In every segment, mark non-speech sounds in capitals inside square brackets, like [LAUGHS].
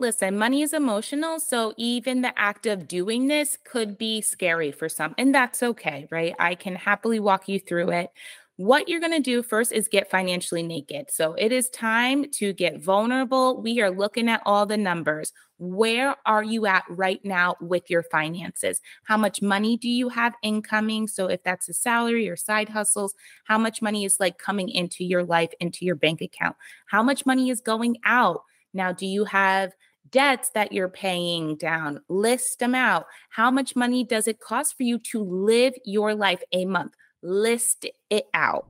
Listen, money is emotional. So even the act of doing this could be scary for some, and that's okay, right? I can happily walk you through it. What you're going to do first is get financially naked. So it is time to get vulnerable. We are looking at all the numbers. Where are you at right now with your finances? How much money do you have incoming? So if that's a salary or side hustles, how much money is like coming into your life, into your bank account? How much money is going out? Now, do you have debts that you're paying down, list them out. How much money does it cost for you to live your life a month? List it out.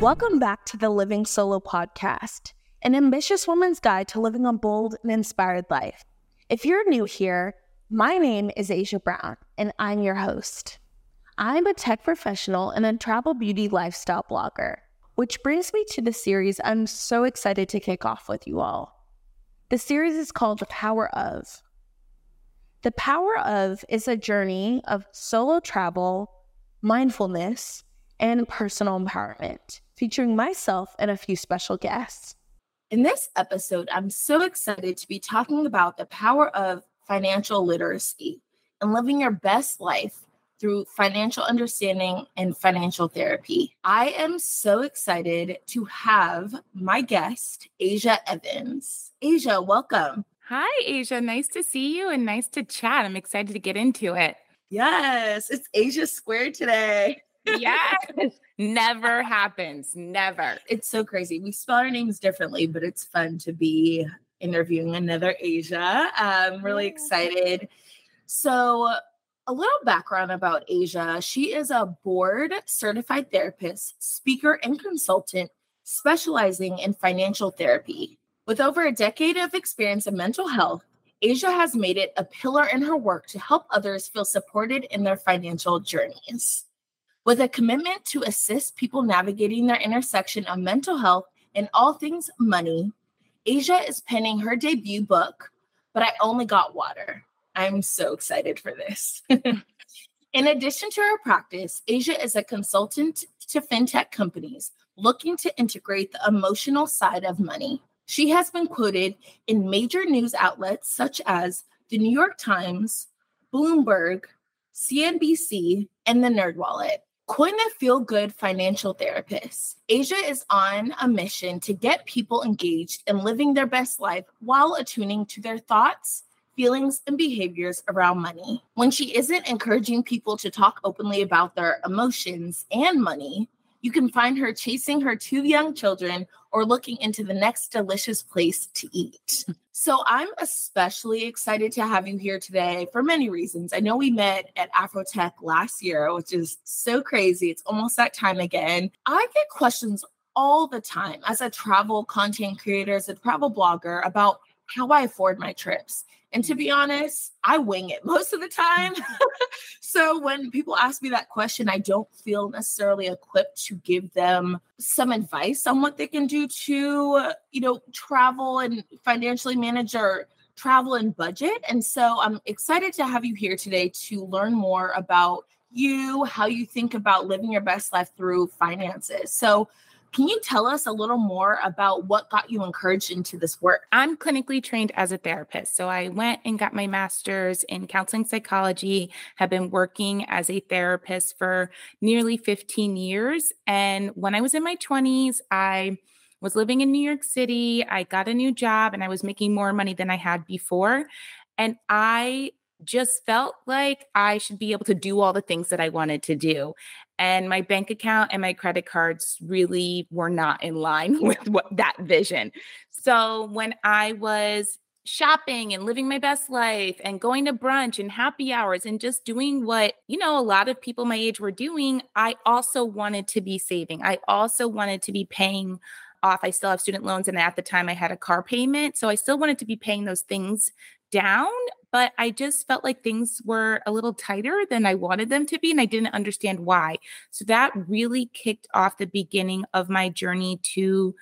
Welcome back to the Living Solo podcast, an ambitious woman's guide to living a bold and inspired life. If you're new here, my name is Asia Brown, and I'm your host. I'm a tech professional and a travel beauty lifestyle blogger, which brings me to the series I'm so excited to kick off with you all. The series is called The Power of. The Power of is a journey of solo travel, mindfulness, and personal empowerment, featuring myself and a few special guests. In this episode, I'm so excited to be talking about the power of financial literacy and living your best life through financial understanding and financial therapy. I am so excited to have my guest, Aja Evans. Aja, welcome. Hi, Asia. Nice to see you and nice to chat. I'm excited to get into it. Yes, it's Asia Squared today. yes, [LAUGHS] never happens. Never. It's so crazy. We spell our names differently, but it's fun to be interviewing another Aja. I'm really excited. So, a little background about Aja she is a board certified therapist, speaker, and consultant specializing in financial therapy. With over a decade of experience in mental health, Aja has made it a pillar in her work to help others feel supported in their financial journeys. With a commitment to assist people navigating their intersection of mental health and all things money, Aja is penning her debut book, But I Only Got Water I'm so excited for this. [LAUGHS] In addition to her practice, Aja is a consultant to fintech companies looking to integrate the emotional side of money. She has been quoted in major news outlets such as the New York Times, Bloomberg, CNBC, and the NerdWallet. Coin a feel good financial therapist, Aja is on a mission to get people engaged in living their best life while attuning to their thoughts, feelings and behaviors around money. When she isn't encouraging people to talk openly about their emotions and money, you can find her chasing her two young children or looking into the next delicious place to eat. So I'm especially excited to have you here today for many reasons. I know we met at Afrotech last year, which is so crazy. It's almost that time again. I get questions all the time as a travel content creator, as a travel blogger about how I afford my trips. And to be honest, I wing it [LAUGHS] most of the time. Mm-hmm. [LAUGHS] so when people ask me that question, I don't feel necessarily equipped to give them some advice on what they can do to, you know, travel and financially manage their travel and budget. And so I'm excited to have you here today to learn more about you, how you think about living your best life through finances. So can you tell us a little more about what got you encouraged into this work? I'm clinically trained as a therapist. So I went and got my master's in counseling psychology, have been working as a therapist for nearly 15 years. And when I was in my 20s, I was living in New York City. I got a new job and I was making more money than I had before. And I just felt like I should be able to do all the things that I wanted to do. And my bank account and my credit cards really were not in line [LAUGHS] with what that vision. So when I was shopping and living my best life and going to brunch and happy hours and just doing what, you know, a lot of people my age were doing, I also wanted to be saving. I also wanted to be paying off. I still have student loans. And at the time, I had a car payment. So I still wanted to be paying those things down but I just felt like things were a little tighter than I wanted them to be. And I didn't understand why. So that really kicked off the beginning of my journey to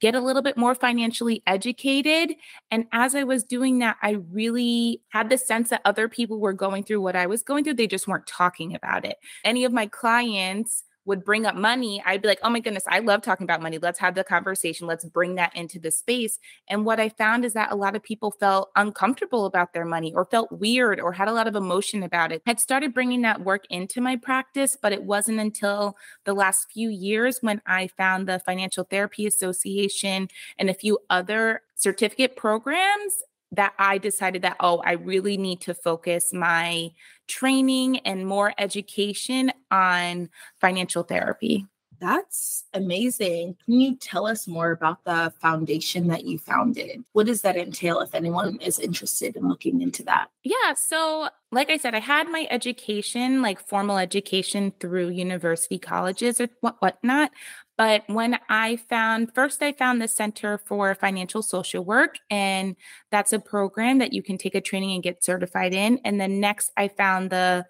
get a little bit more financially educated. And as I was doing that, I really had the sense that other people were going through what I was going through. They just weren't talking about it. Any of my clients, would bring up money, I'd be like, oh my goodness, I love talking about money. Let's have the conversation. Let's bring that into the space. And what I found is that a lot of people felt uncomfortable about their money or felt weird or had a lot of emotion about it. I'd started bringing that work into my practice, but it wasn't until the last few years when I found the Financial Therapy Association and a few other certificate programs that I decided that, oh, I really need to focus my training and more education on financial therapy. That's amazing. Can you tell us more about the foundation that you founded? What does that entail if anyone is interested in looking into that? Yeah. So, like I said, I had my education, like formal education through university colleges or what whatnot. But when I found, first, I found the Center for Financial Social Work, and that's a program that you can take a training and get certified in. And then next, I found the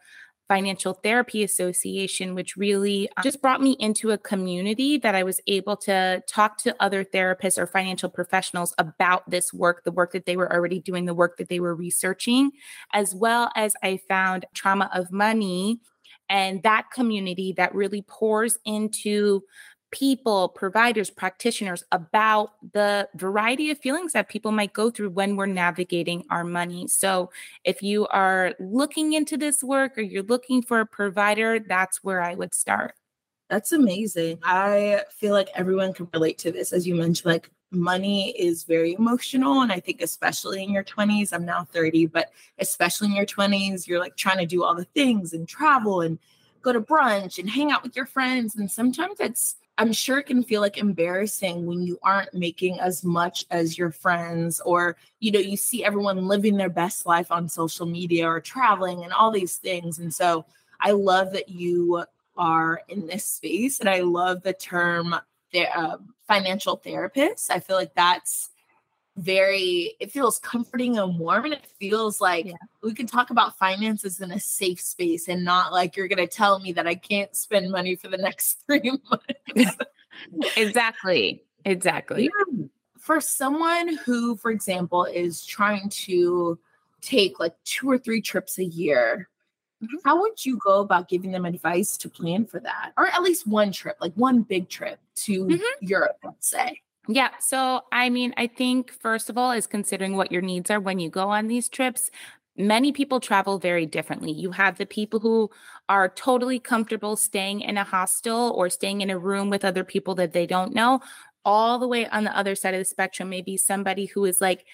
Financial Therapy Association, which really uh, just brought me into a community that I was able to talk to other therapists or financial professionals about this work, the work that they were already doing, the work that they were researching, as well as I found Trauma of Money and that community that really pours into people, providers, practitioners about the variety of feelings that people might go through when we're navigating our money. So, if you are looking into this work or you're looking for a provider, that's where I would start. That's amazing. I feel like everyone can relate to this. As you mentioned, like money is very emotional. And I think, especially in your 20s, I'm now 30, but especially in your 20s, you're like trying to do all the things and travel and go to brunch and hang out with your friends. And sometimes it's I'm sure it can feel like embarrassing when you aren't making as much as your friends, or you know, you see everyone living their best life on social media or traveling and all these things. And so I love that you are in this space, and I love the term uh, financial therapist. I feel like that's very it feels comforting and warm and it feels like yeah. we can talk about finances in a safe space and not like you're going to tell me that I can't spend money for the next [LAUGHS] 3 months. [LAUGHS] exactly. Exactly. Yeah. For someone who for example is trying to take like two or three trips a year, mm-hmm. how would you go about giving them advice to plan for that? Or at least one trip, like one big trip to mm-hmm. Europe, let's say. Yeah. So, I mean, I think first of all, is considering what your needs are when you go on these trips. Many people travel very differently. You have the people who are totally comfortable staying in a hostel or staying in a room with other people that they don't know. All the way on the other side of the spectrum, maybe somebody who is like,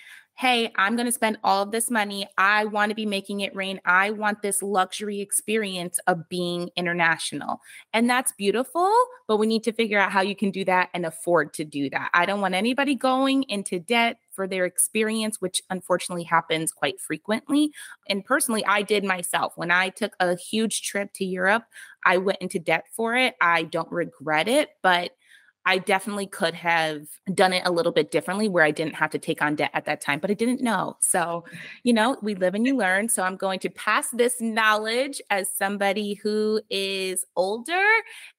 hey, I'm going to spend all of this money. I want to be making it rain. I want this luxury experience of being international. And that's beautiful, but we need to figure out how you can do that and afford to do that. I don't want anybody going into debt for their experience, which unfortunately happens quite frequently. And personally, I did myself. When I took a huge trip to Europe, I went into debt for it. I don't regret it, but I definitely could have done it a little bit differently where I didn't have to take on debt at that time, but I didn't know. So, you know, we live and you learn. So I'm going to pass this knowledge as somebody who is older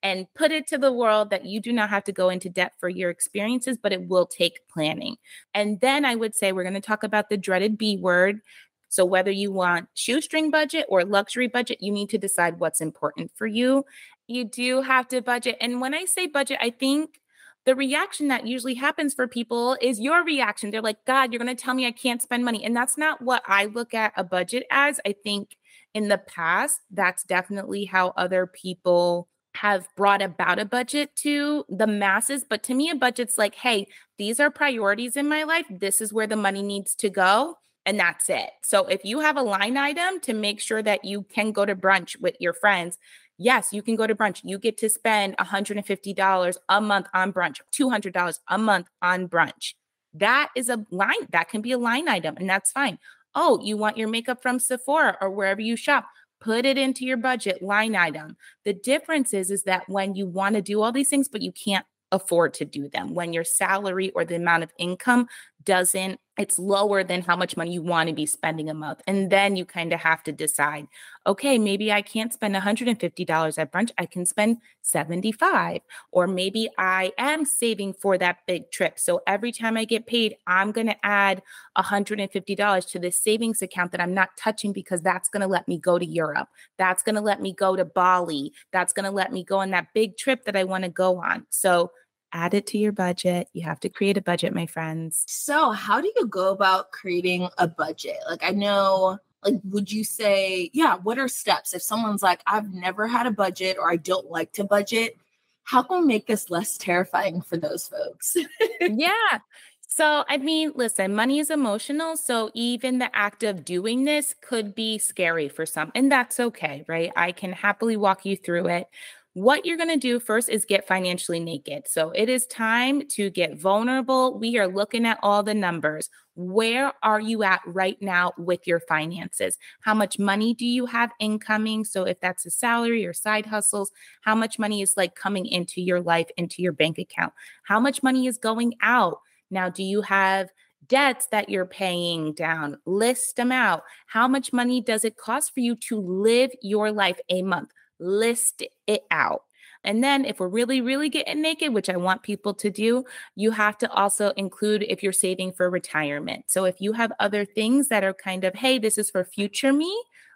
and put it to the world that you do not have to go into debt for your experiences, but it will take planning. And then I would say we're going to talk about the dreaded B word. So, whether you want shoestring budget or luxury budget, you need to decide what's important for you you do have to budget. And when I say budget, I think the reaction that usually happens for people is your reaction. They're like, God, you're going to tell me I can't spend money. And that's not what I look at a budget as. I think in the past, that's definitely how other people have brought about a budget to the masses. But to me, a budget's like, hey, these are priorities in my life. This is where the money needs to go. And that's it. So if you have a line item to make sure that you can go to brunch with your friends, yes, you can go to brunch. You get to spend $150 a month on brunch, $200 a month on brunch. That is a line, that can be a line item, and that's fine. Oh, you want your makeup from Sephora or wherever you shop, put it into your budget line item. The difference is, is that when you want to do all these things, but you can't afford to do them, when your salary or the amount of income doesn't it's lower than how much money you want to be spending a month and then you kind of have to decide okay maybe i can't spend $150 at brunch i can spend 75 or maybe i am saving for that big trip so every time i get paid i'm going to add $150 to this savings account that i'm not touching because that's going to let me go to europe that's going to let me go to bali that's going to let me go on that big trip that i want to go on. So add it to your budget. You have to create a budget, my friends. So, how do you go about creating a budget? Like, I know, like, would you say, yeah, what are steps? If someone's like, I've never had a budget or I don't like to budget, how can we make this less terrifying for those folks? [LAUGHS] yeah. So, I mean, listen, money is emotional. So, even the act of doing this could be scary for some, and that's okay, right? I can happily walk you through it. What you're going to do first is get financially naked. So it is time to get vulnerable. We are looking at all the numbers. Where are you at right now with your finances? How much money do you have incoming? So if that's a salary or side hustles, how much money is like coming into your life, into your bank account? How much money is going out? Now, do you have debts that you're paying down? List them out. How much money does it cost for you to live your life a month? List it out. And then, if we're really, really getting naked, which I want people to do, you have to also include if you're saving for retirement. So, if you have other things that are kind of, hey, this is for future me,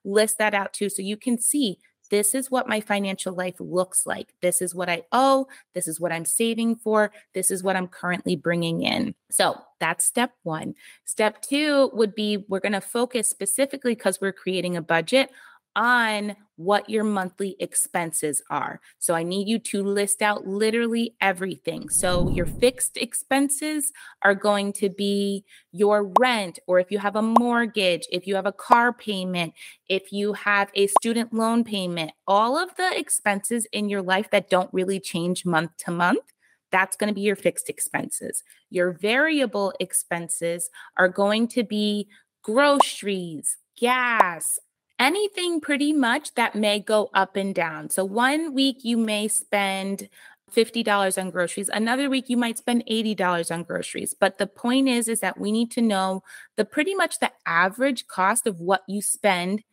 list that out too. So you can see this is what my financial life looks like. This is what I owe. This is what I'm saving for. This is what I'm currently bringing in. So that's step one. Step two would be we're going to focus specifically because we're creating a budget on what your monthly expenses are. So I need you to list out literally everything. So your fixed expenses are going to be your rent, or if you have a mortgage, if you have a car payment, if you have a student loan payment, all of the expenses in your life that don't really change month to month. That's going to be your fixed expenses. Your variable expenses are going to be groceries, gas, anything pretty much that may go up and down. So one week you may spend $50 on groceries. Another week you might spend $80 on groceries. But the point is is that we need to know the pretty much the average cost of what you spend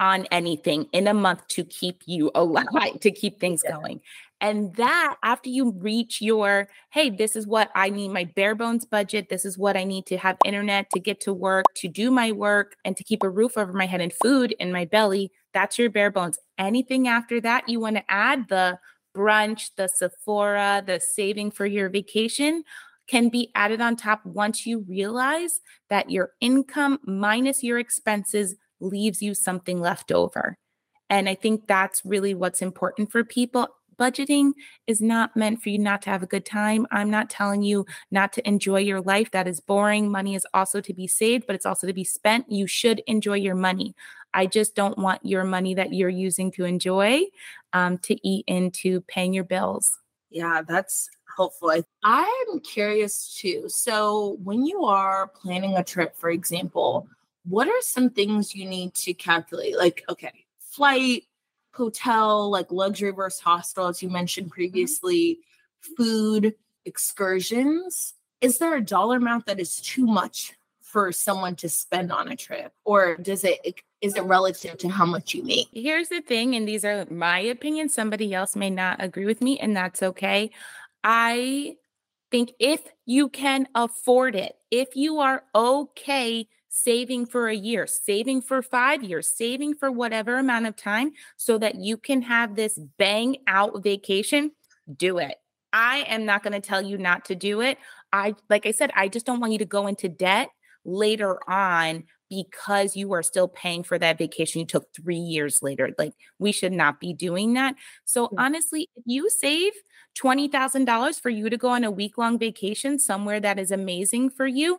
on anything in a month to keep you alive, to keep things going. And that after you reach your, hey, this is what I need my bare bones budget. This is what I need to have internet to get to work, to do my work, and to keep a roof over my head and food in my belly. That's your bare bones. Anything after that, you want to add the brunch, the Sephora, the saving for your vacation can be added on top once you realize that your income minus your expenses leaves you something left over. And I think that's really what's important for people budgeting is not meant for you not to have a good time. I'm not telling you not to enjoy your life. That is boring. Money is also to be saved, but it's also to be spent. You should enjoy your money. I just don't want your money that you're using to enjoy um, to eat into paying your bills. Yeah, that's helpful. I'm curious too. So, when you are planning a trip, for example, what are some things you need to calculate? Like, okay, flight, hotel, like luxury versus hostel, as you mentioned mm-hmm. previously, mm-hmm. food, excursions. Is there a dollar amount that is too much for someone to spend on a trip, or does it is it relative to how much you make? Here's the thing, and these are my opinions. Somebody else may not agree with me, and that's okay. I think if you can afford it, if you are okay saving for a year, saving for five years, saving for whatever amount of time so that you can have this bang out vacation, do it. I am not going to tell you not to do it. I, like I said, I just don't want you to go into debt later on because you are still paying for that vacation you took three years later. Like, we should not be doing that. So, mm. honestly, if you save $20,000 for you to go on a week long vacation somewhere that is amazing for you,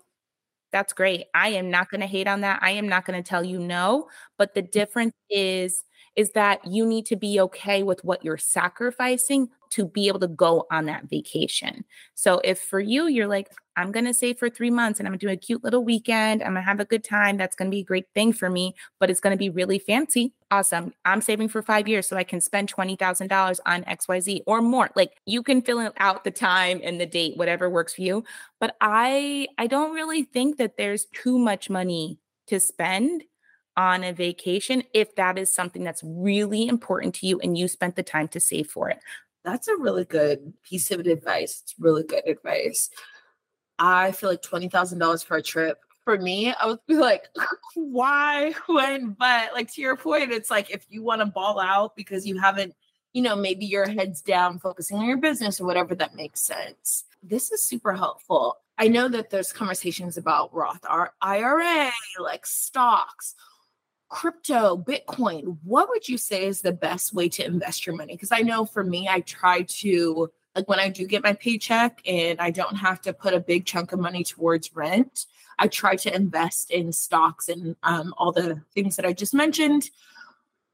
that's great. I am not going to hate on that. I am not going to tell you no. But the mm. difference is is that you need to be okay with what you're sacrificing to be able to go on that vacation. So if for you, you're like, I'm going to save for three months and I'm going to do a cute little weekend. I'm going to have a good time. That's going to be a great thing for me, but it's going to be really fancy. Awesome. I'm saving for five years so I can spend $20,000 on XYZ or more. Like you can fill out the time and the date, whatever works for you. But I, I don't really think that there's too much money to spend on a vacation if that is something that's really important to you and you spent the time to save for it. That's a really good piece of advice. It's really good advice. I feel like $20,000 for a trip. For me, I would be like, [LAUGHS] why, when? But like to your point, it's like if you want to ball out because you haven't, you know, maybe your head's down focusing on your business or whatever, that makes sense. This is super helpful. I know that there's conversations about Roth IRA, like stocks, crypto, Bitcoin, what would you say is the best way to invest your money? Because I know for me, I try to, like when I do get my paycheck and I don't have to put a big chunk of money towards rent, I try to invest in stocks and um, all the things that I just mentioned.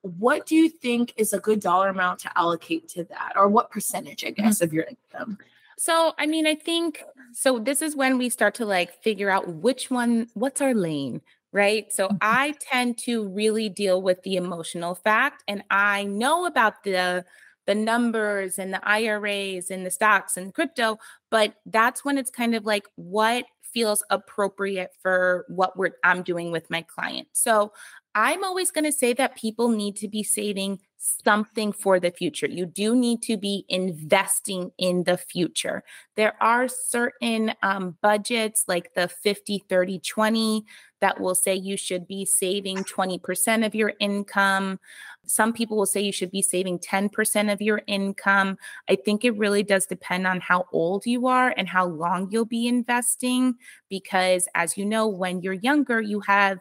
What do you think is a good dollar amount to allocate to that, or what percentage, I guess, mm-hmm. of your income? So, I mean, I think so. This is when we start to like figure out which one, what's our lane, right? So mm-hmm. I tend to really deal with the emotional fact and I know about the the numbers and the IRAs and the stocks and crypto, but that's when it's kind of like what feels appropriate for what we're I'm doing with my client. So I'm always going to say that people need to be saving something for the future. You do need to be investing in the future. There are certain um, budgets like the 50, 30, 20 that will say you should be saving 20% of your income. Some people will say you should be saving 10% of your income. I think it really does depend on how old you are and how long you'll be investing. Because as you know, when you're younger, you have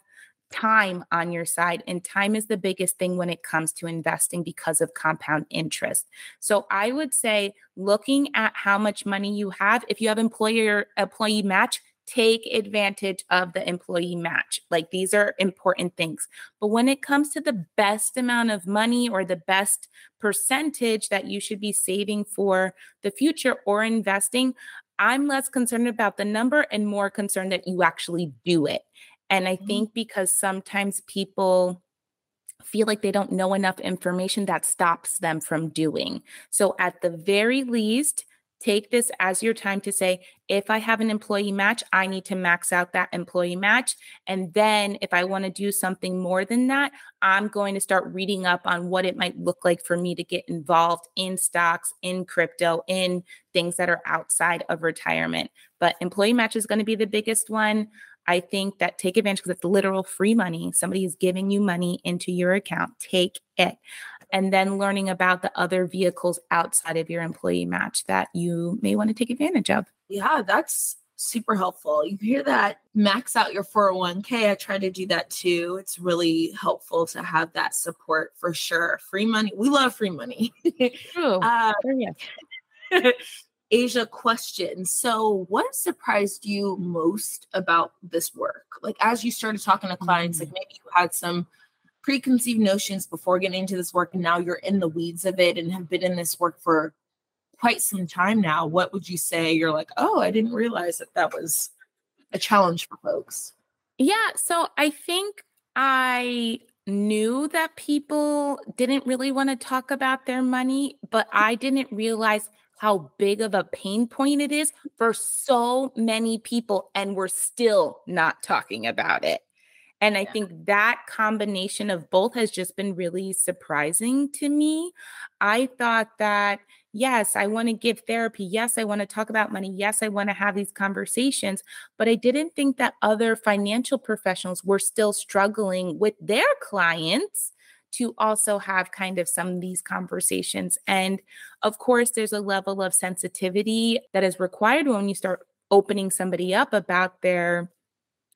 time on your side and time is the biggest thing when it comes to investing because of compound interest. So i would say looking at how much money you have if you have employer employee match take advantage of the employee match. Like these are important things. But when it comes to the best amount of money or the best percentage that you should be saving for the future or investing I'm less concerned about the number and more concerned that you actually do it. And I mm-hmm. think because sometimes people feel like they don't know enough information that stops them from doing. So, at the very least, take this as your time to say, if I have an employee match, I need to max out that employee match. And then if I want to do something more than that, I'm going to start reading up on what it might look like for me to get involved in stocks, in crypto, in things that are outside of retirement. But employee match is going to be the biggest one. I think that take advantage because it's literal free money. Somebody is giving you money into your account. Take it. And then learning about the other vehicles outside of your employee match that you may want to take advantage of. Yeah, that's super helpful. You hear that max out your 401k. I try to do that too. It's really helpful to have that support for sure. Free money. We love free money. [LAUGHS] True. uh, yeah. [LAUGHS] Aja question. So, what surprised you most about this work? Like, as you started talking to clients, like mm. maybe you had some preconceived notions before getting into this work, and now you're in the weeds of it and have been in this work for quite some time now. What would you say? You're like, oh, I didn't realize that that was a challenge for folks. Yeah. So, I think I knew that people didn't really want to talk about their money, but I didn't realize how big of a pain point it is for so many people, and we're still not talking about it. And I yeah. think that combination of both has just been really surprising to me. I thought that, yes, I want to give therapy. Yes, I want to talk about money. Yes, I want to have these conversations. But I didn't think that other financial professionals were still struggling with their clients to also have kind of some of these conversations. And of course, there's a level of sensitivity that is required when you start opening somebody up about their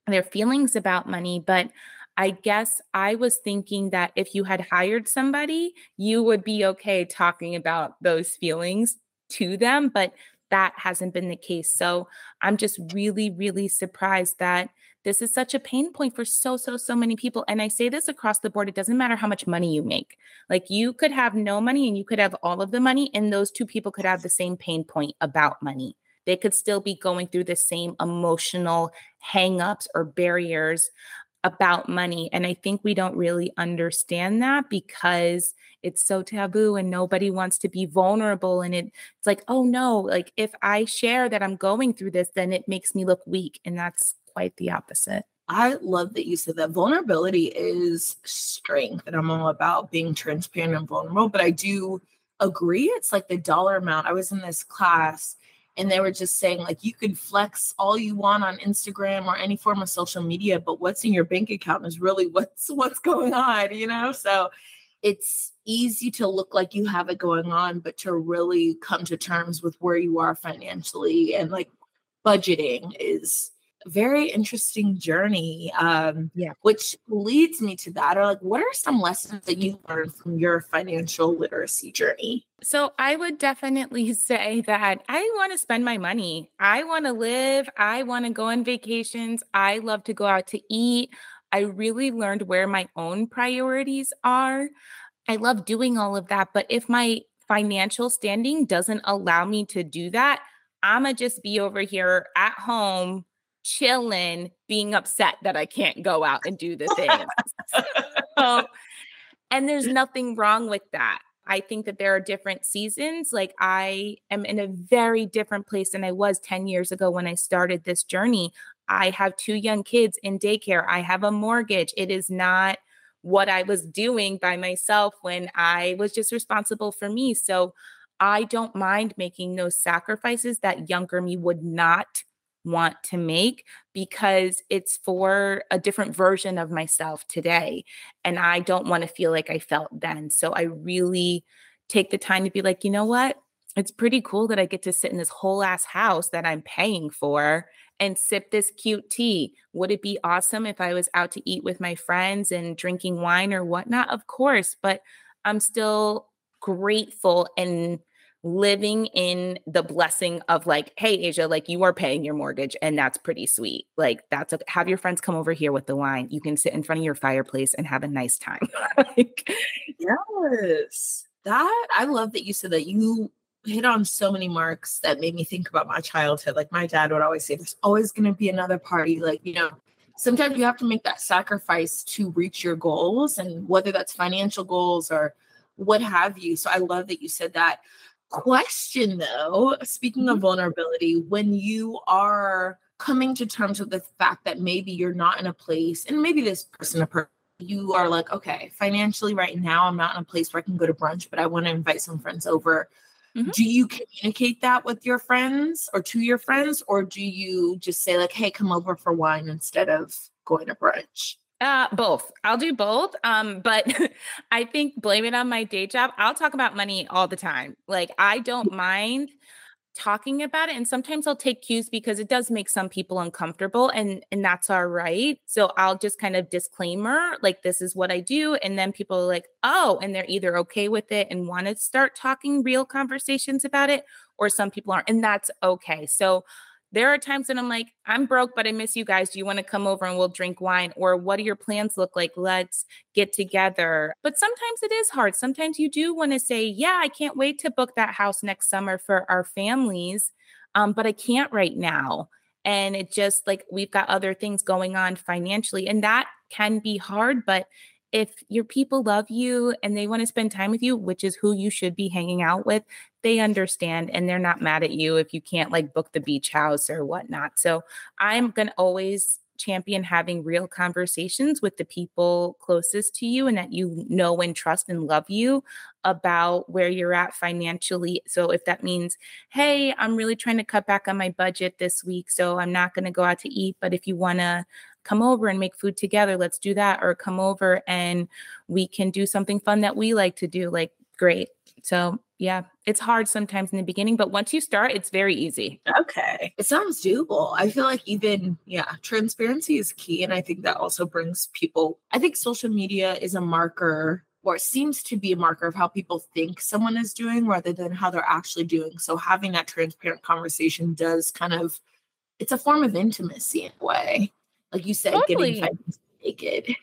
their feelings about money, but I guess I was thinking that if you had hired somebody, you would be okay talking about those feelings to them, but that hasn't been the case. So I'm just really, really surprised that this is such a pain point for so, so, so many people. And I say this across the board it doesn't matter how much money you make. Like you could have no money and you could have all of the money, and those two people could have the same pain point about money. They could still be going through the same emotional hangups or barriers about money. And I think we don't really understand that because it's so taboo and nobody wants to be vulnerable. And it, it's like, oh no, like if I share that I'm going through this, then it makes me look weak. And that's quite the opposite. I love that you said that vulnerability is strength, and I'm all about being transparent and vulnerable. But I do agree, it's like the dollar amount. I was in this class and they were just saying like you can flex all you want on Instagram or any form of social media, but what's in your bank account is really [LAUGHS] what's what's going on, you know? So it's easy to look like you have it going on, but to really come to terms with where you are financially and like budgeting is very interesting journey. Um, yeah. Which leads me to that. Or like, what are some lessons that you learned from your financial literacy journey? So I would definitely say that I want to spend my money. I want to live. I want to go on vacations. I love to go out to eat. I really learned where my own priorities are. I love doing all of that. But if my financial standing doesn't allow me to do that, I'm going to just be over here at home chilling, being upset that I can't go out and do the things. [LAUGHS] so, and there's nothing wrong with that. I think that there are different seasons. Like I am in a very different place than I was 10 years ago when I started this journey. I have two young kids in daycare. I have a mortgage. It is not what I was doing by myself when I was just responsible for me. So I don't mind making those sacrifices that younger me would not want to make because it's for a different version of myself today. And I don't want to feel like I felt then. So I really take the time to be like, you know what? It's pretty cool that I get to sit in this whole ass house that I'm paying for and sip this cute tea. Would it be awesome if I was out to eat with my friends and drinking wine or whatnot? Of course, but I'm still grateful and living in the blessing of like, hey, Aja, like you are paying your mortgage and that's pretty sweet. Like that's a, have your friends come over here with the wine. You can sit in front of your fireplace and have a nice time. [LAUGHS] like, yes. That I love that you said that you hit on so many marks that made me think about my childhood. Like my dad would always say, there's always going to be another party. Like, you know, sometimes you have to make that sacrifice to reach your goals and whether that's financial goals or what have you. So I love that you said that question though speaking of mm-hmm. vulnerability when you are coming to terms with the fact that maybe you're not in a place and maybe this person a person you are like okay financially right now i'm not in a place where i can go to brunch but i want to invite some friends over mm-hmm. do you communicate that with your friends or to your friends or do you just say like hey come over for wine instead of going to brunch uh, both. I'll do both. Um, but [LAUGHS] I think blame it on my day job. I'll talk about money all the time. Like I don't mind talking about it and sometimes I'll take cues because it does make some people uncomfortable and and that's all right. So I'll just kind of disclaimer like this is what I do and then people are like, "Oh," and they're either okay with it and want to start talking real conversations about it or some people aren't and that's okay. So there are times when I'm like, I'm broke, but I miss you guys. Do you want to come over and we'll drink wine? Or what do your plans look like? Let's get together. But sometimes it is hard. Sometimes you do want to say, Yeah, I can't wait to book that house next summer for our families. Um, but I can't right now. And it just like we've got other things going on financially. And that can be hard, but if your people love you and they want to spend time with you, which is who you should be hanging out with, they understand and they're not mad at you if you can't like book the beach house or whatnot. So I'm going to always champion having real conversations with the people closest to you and that you know and trust and love you about where you're at financially. So if that means, hey, I'm really trying to cut back on my budget this week, so I'm not going to go out to eat, but if you want to come over and make food together, let's do that or come over and we can do something fun that we like to do, like great. So yeah, it's hard sometimes in the beginning, but once you start, it's very easy. Okay. It sounds doable. I feel like even, yeah, transparency is key. And I think that also brings people, I think social media is a marker or it seems to be a marker of how people think someone is doing rather than how they're actually doing. So having that transparent conversation does kind of it's a form of intimacy in a way. Like you said, totally. getting naked.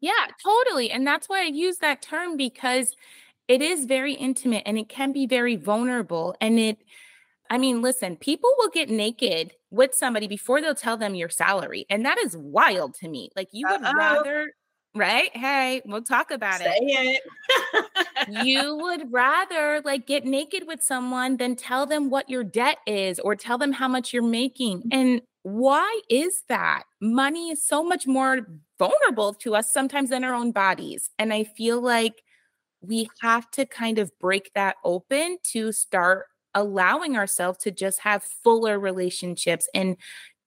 yeah, totally. And that's why I use that term because it is very intimate and it can be very vulnerable. And it, I mean, listen, people will get naked with somebody before they'll tell them your salary. And that is wild to me. Like you would Uh-oh. rather right? Hey, we'll talk about Say it. it. you [LAUGHS] would rather like get naked with someone than tell them what your debt is or tell them how much you're making. And why is that? Money is so much more vulnerable to us sometimes than our own bodies. And I feel like we have to kind of break that open to start allowing ourselves to just have fuller relationships and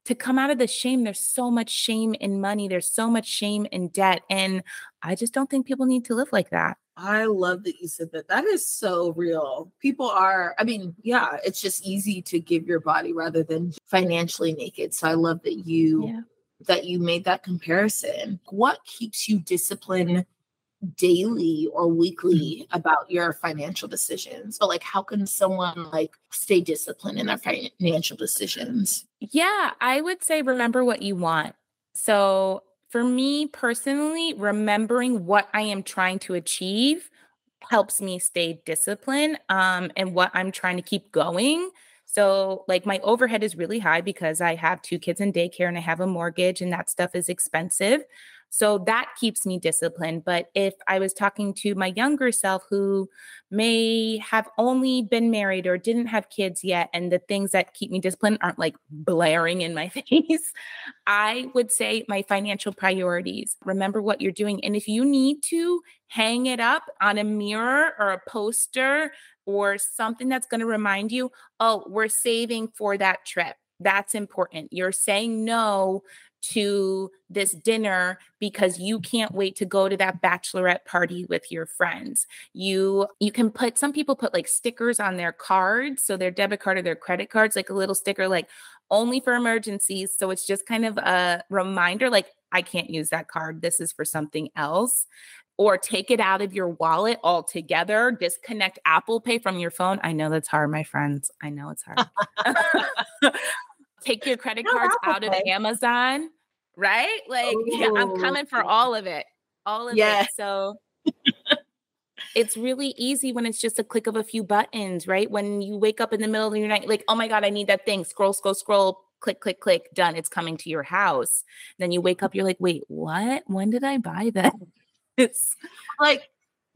to come out of the shame there's so much shame in money there's so much shame in debt and i just don't think people need to live like that i love that you said that. That is so real. People are i mean yeah it's just easy to give your body rather than financially naked. So i love that you yeah. that you made that comparison. What keeps you disciplined daily or weekly mm-hmm. about your financial decisions? But like how can someone like stay disciplined in their financial decisions? Yeah i would say remember what you want. So for me personally remembering what i am trying to achieve helps me stay disciplined um, and what i'm trying to keep going so, like, my overhead is really high because I have two kids in daycare and I have a mortgage, and that stuff is expensive. So that keeps me disciplined. But if I was talking to my younger self who may have only been married or didn't have kids yet, and the things that keep me disciplined aren't like blaring in my [LAUGHS] face, I would say my financial priorities. Remember what you're doing. And if you need to hang it up on a mirror or a poster or something that's going to remind you, oh, we're saving for that trip. That's important. You're saying no to this dinner because you can't wait to go to that bachelorette party with your friends. You you can put some people put like stickers on their cards, so their debit card or their credit cards like a little sticker like only for emergencies, so it's just kind of a reminder like I can't use that card. This is for something else. Or take it out of your wallet altogether. Disconnect Apple Pay from your phone. I know that's hard, my friends. I know it's hard. [LAUGHS] [LAUGHS] [LAUGHS] take your credit cards out of Amazon, right? Like [LAUGHS] yeah, I'm oh. coming for all of it. All of yes. it. So [LAUGHS] it's really easy when it's just a click of a few buttons, right? When you wake up in the middle of the night, like, oh my God, I need that thing. Scroll, scroll, scroll, click, click, click, done. It's coming to your house. Then you wake up, you're like, wait, what? When did I buy [LAUGHS] that? It's like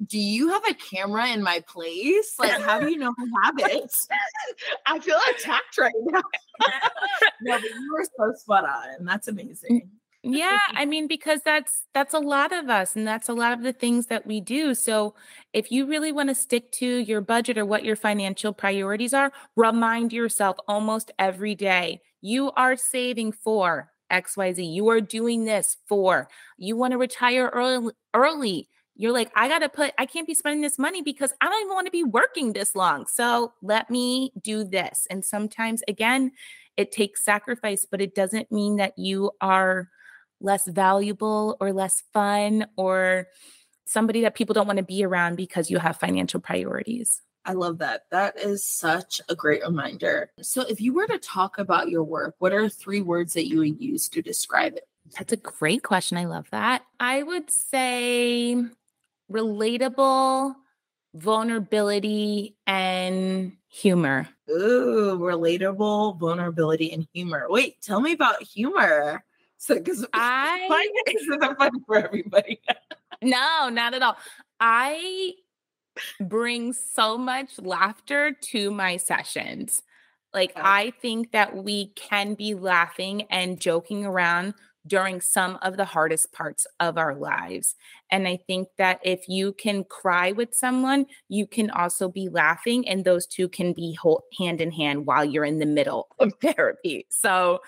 do you have a camera in my place? Like, how do you know I have it? [LAUGHS] I feel attacked right now. [LAUGHS] no, but you were so spot on. That's mm, amazing. yeah i mean because that's that's a lot of us and that's a lot of the things that we do so if you really want to stick to your budget or what your financial priorities are remind yourself almost every day you are saving for xyz you are doing this for you want to retire early early you're like, I got to put, I can't be spending this money because I don't even want to be working this long. So let me do this. And sometimes, again, it takes sacrifice, but it doesn't mean that you are less valuable or less fun or somebody that people don't want to be around because you have financial priorities. I love that. That is such a great reminder. So, if you were to talk about your work, what are three words that you would use to describe it? That's a great question. I love that. I would say relatable, vulnerability, and humor. Ooh, relatable, vulnerability, and humor. Wait, tell me about humor. So, because [LAUGHS] I [LAUGHS] finances isn't fun for everybody. no, not at all. I bring so much laughter to my sessions. Like, I think that we can be laughing and joking around during some of the hardest parts of our lives. And I think that if you can cry with someone, you can also be laughing, and those two can be hand in hand while you're in the middle of [LAUGHS] therapy. So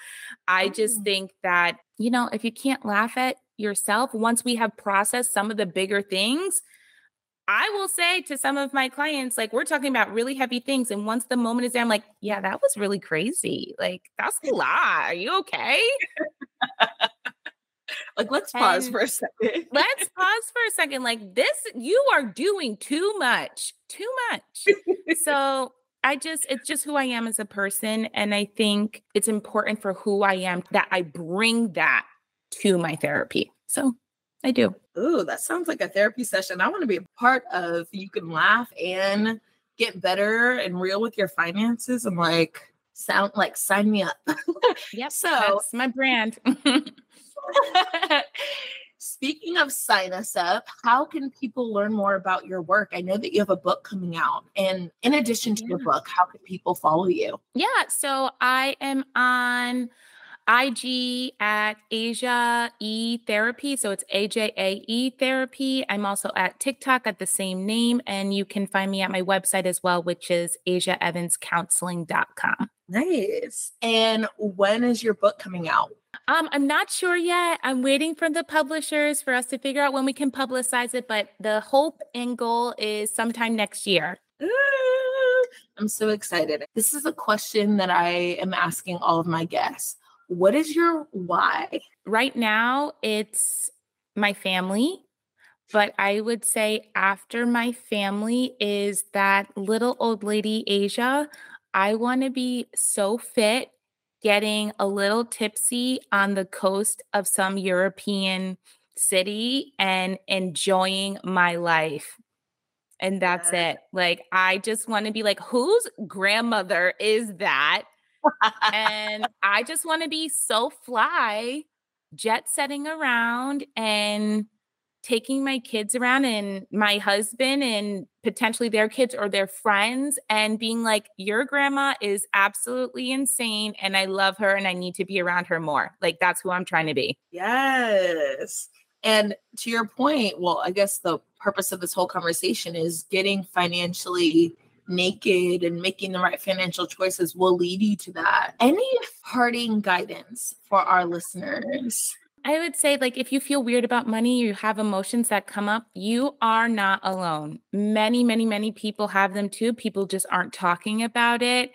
I just oh. think that, you know, if you can't laugh at yourself, once we have processed some of the bigger things, I will say to some of my clients, like, we're talking about really heavy things. And once the moment is there, I'm like, yeah, that was really crazy. Like, that's a lot. Are you okay? [LAUGHS] like, let's pause for a second. let's pause for a second. Like, this, you are doing too much, too much. so, I just, it's just who I am as a person. And I think it's important for who I am that I bring that to my therapy. So I do. Ooh, that sounds like a therapy session. I want to be a part of. You can laugh and get better and real with your finances. I'm like, sound like sign me up. [LAUGHS] yep. So that's my brand. [LAUGHS] Speaking of sign us up, how can people learn more about your work? I know that you have a book coming out. And in addition to yeah. your book, how can people follow you? Yeah. So I am on IG at Aja E Therapy. So it's AJAE Therapy. I'm also at TikTok at the same name. And you can find me at my website as well, which is AjaEvansCounseling.com. Nice. And when is your book coming out? Um, I'm not sure yet. I'm waiting for the publishers for us to figure out when we can publicize it, but the hope and goal is sometime next year. I'm so excited. This is a question that I am asking all of my guests. What is your why? Right now, it's my family. But I would say after my family is that little old lady, Aja. I want to be so fit, getting a little tipsy on the coast of some European city and enjoying my life. And that's it. Like, I just want to be like, whose grandmother is that? And I just want to be so fly, jet setting around and taking my kids around and my husband and potentially their kids or their friends and being like, Your grandma is absolutely insane. And I love her and I need to be around her more. Like, that's who I'm trying to be. Yes. And to your point, well, I guess the purpose of this whole conversation is getting financially naked and making the right financial choices will lead you to that. Any parting guidance for our listeners? I would say, like, if you feel weird about money, you have emotions that come up, you are not alone. Many, many, many people have them too. People just aren't talking about it.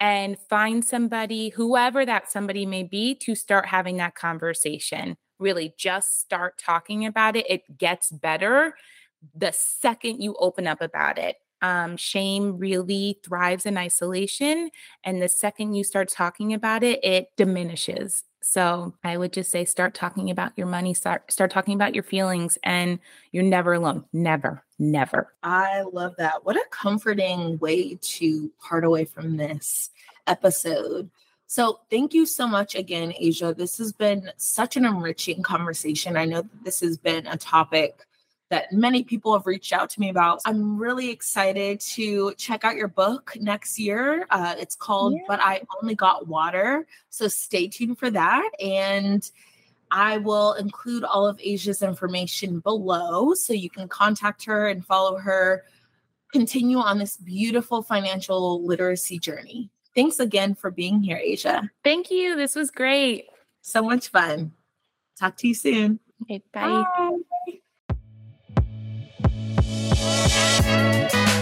And find somebody, whoever that somebody may be, to start having that conversation. Really, just start talking about it. It gets better the second you open up about it um, shame really thrives in isolation. And the second you start talking about it, it diminishes. So I would just say start talking about your money, start start talking about your feelings, and you're never alone. Never, never. I love that. What a comforting way to part away from this episode. So, thank you so much again, Aja. This has been such an enriching conversation. I know that this has been a topic that many people have reached out to me about. I'm really excited to check out your book next year. Uh, it's called yeah. But I Only Got Water. So stay tuned for that. And I will include all of Aja's information below so you can contact her and follow her, continue on this beautiful financial literacy journey. Thanks again for being here, Asia. Thank you. This was great. So much fun. Talk to you soon. Okay, bye. bye. Thank you.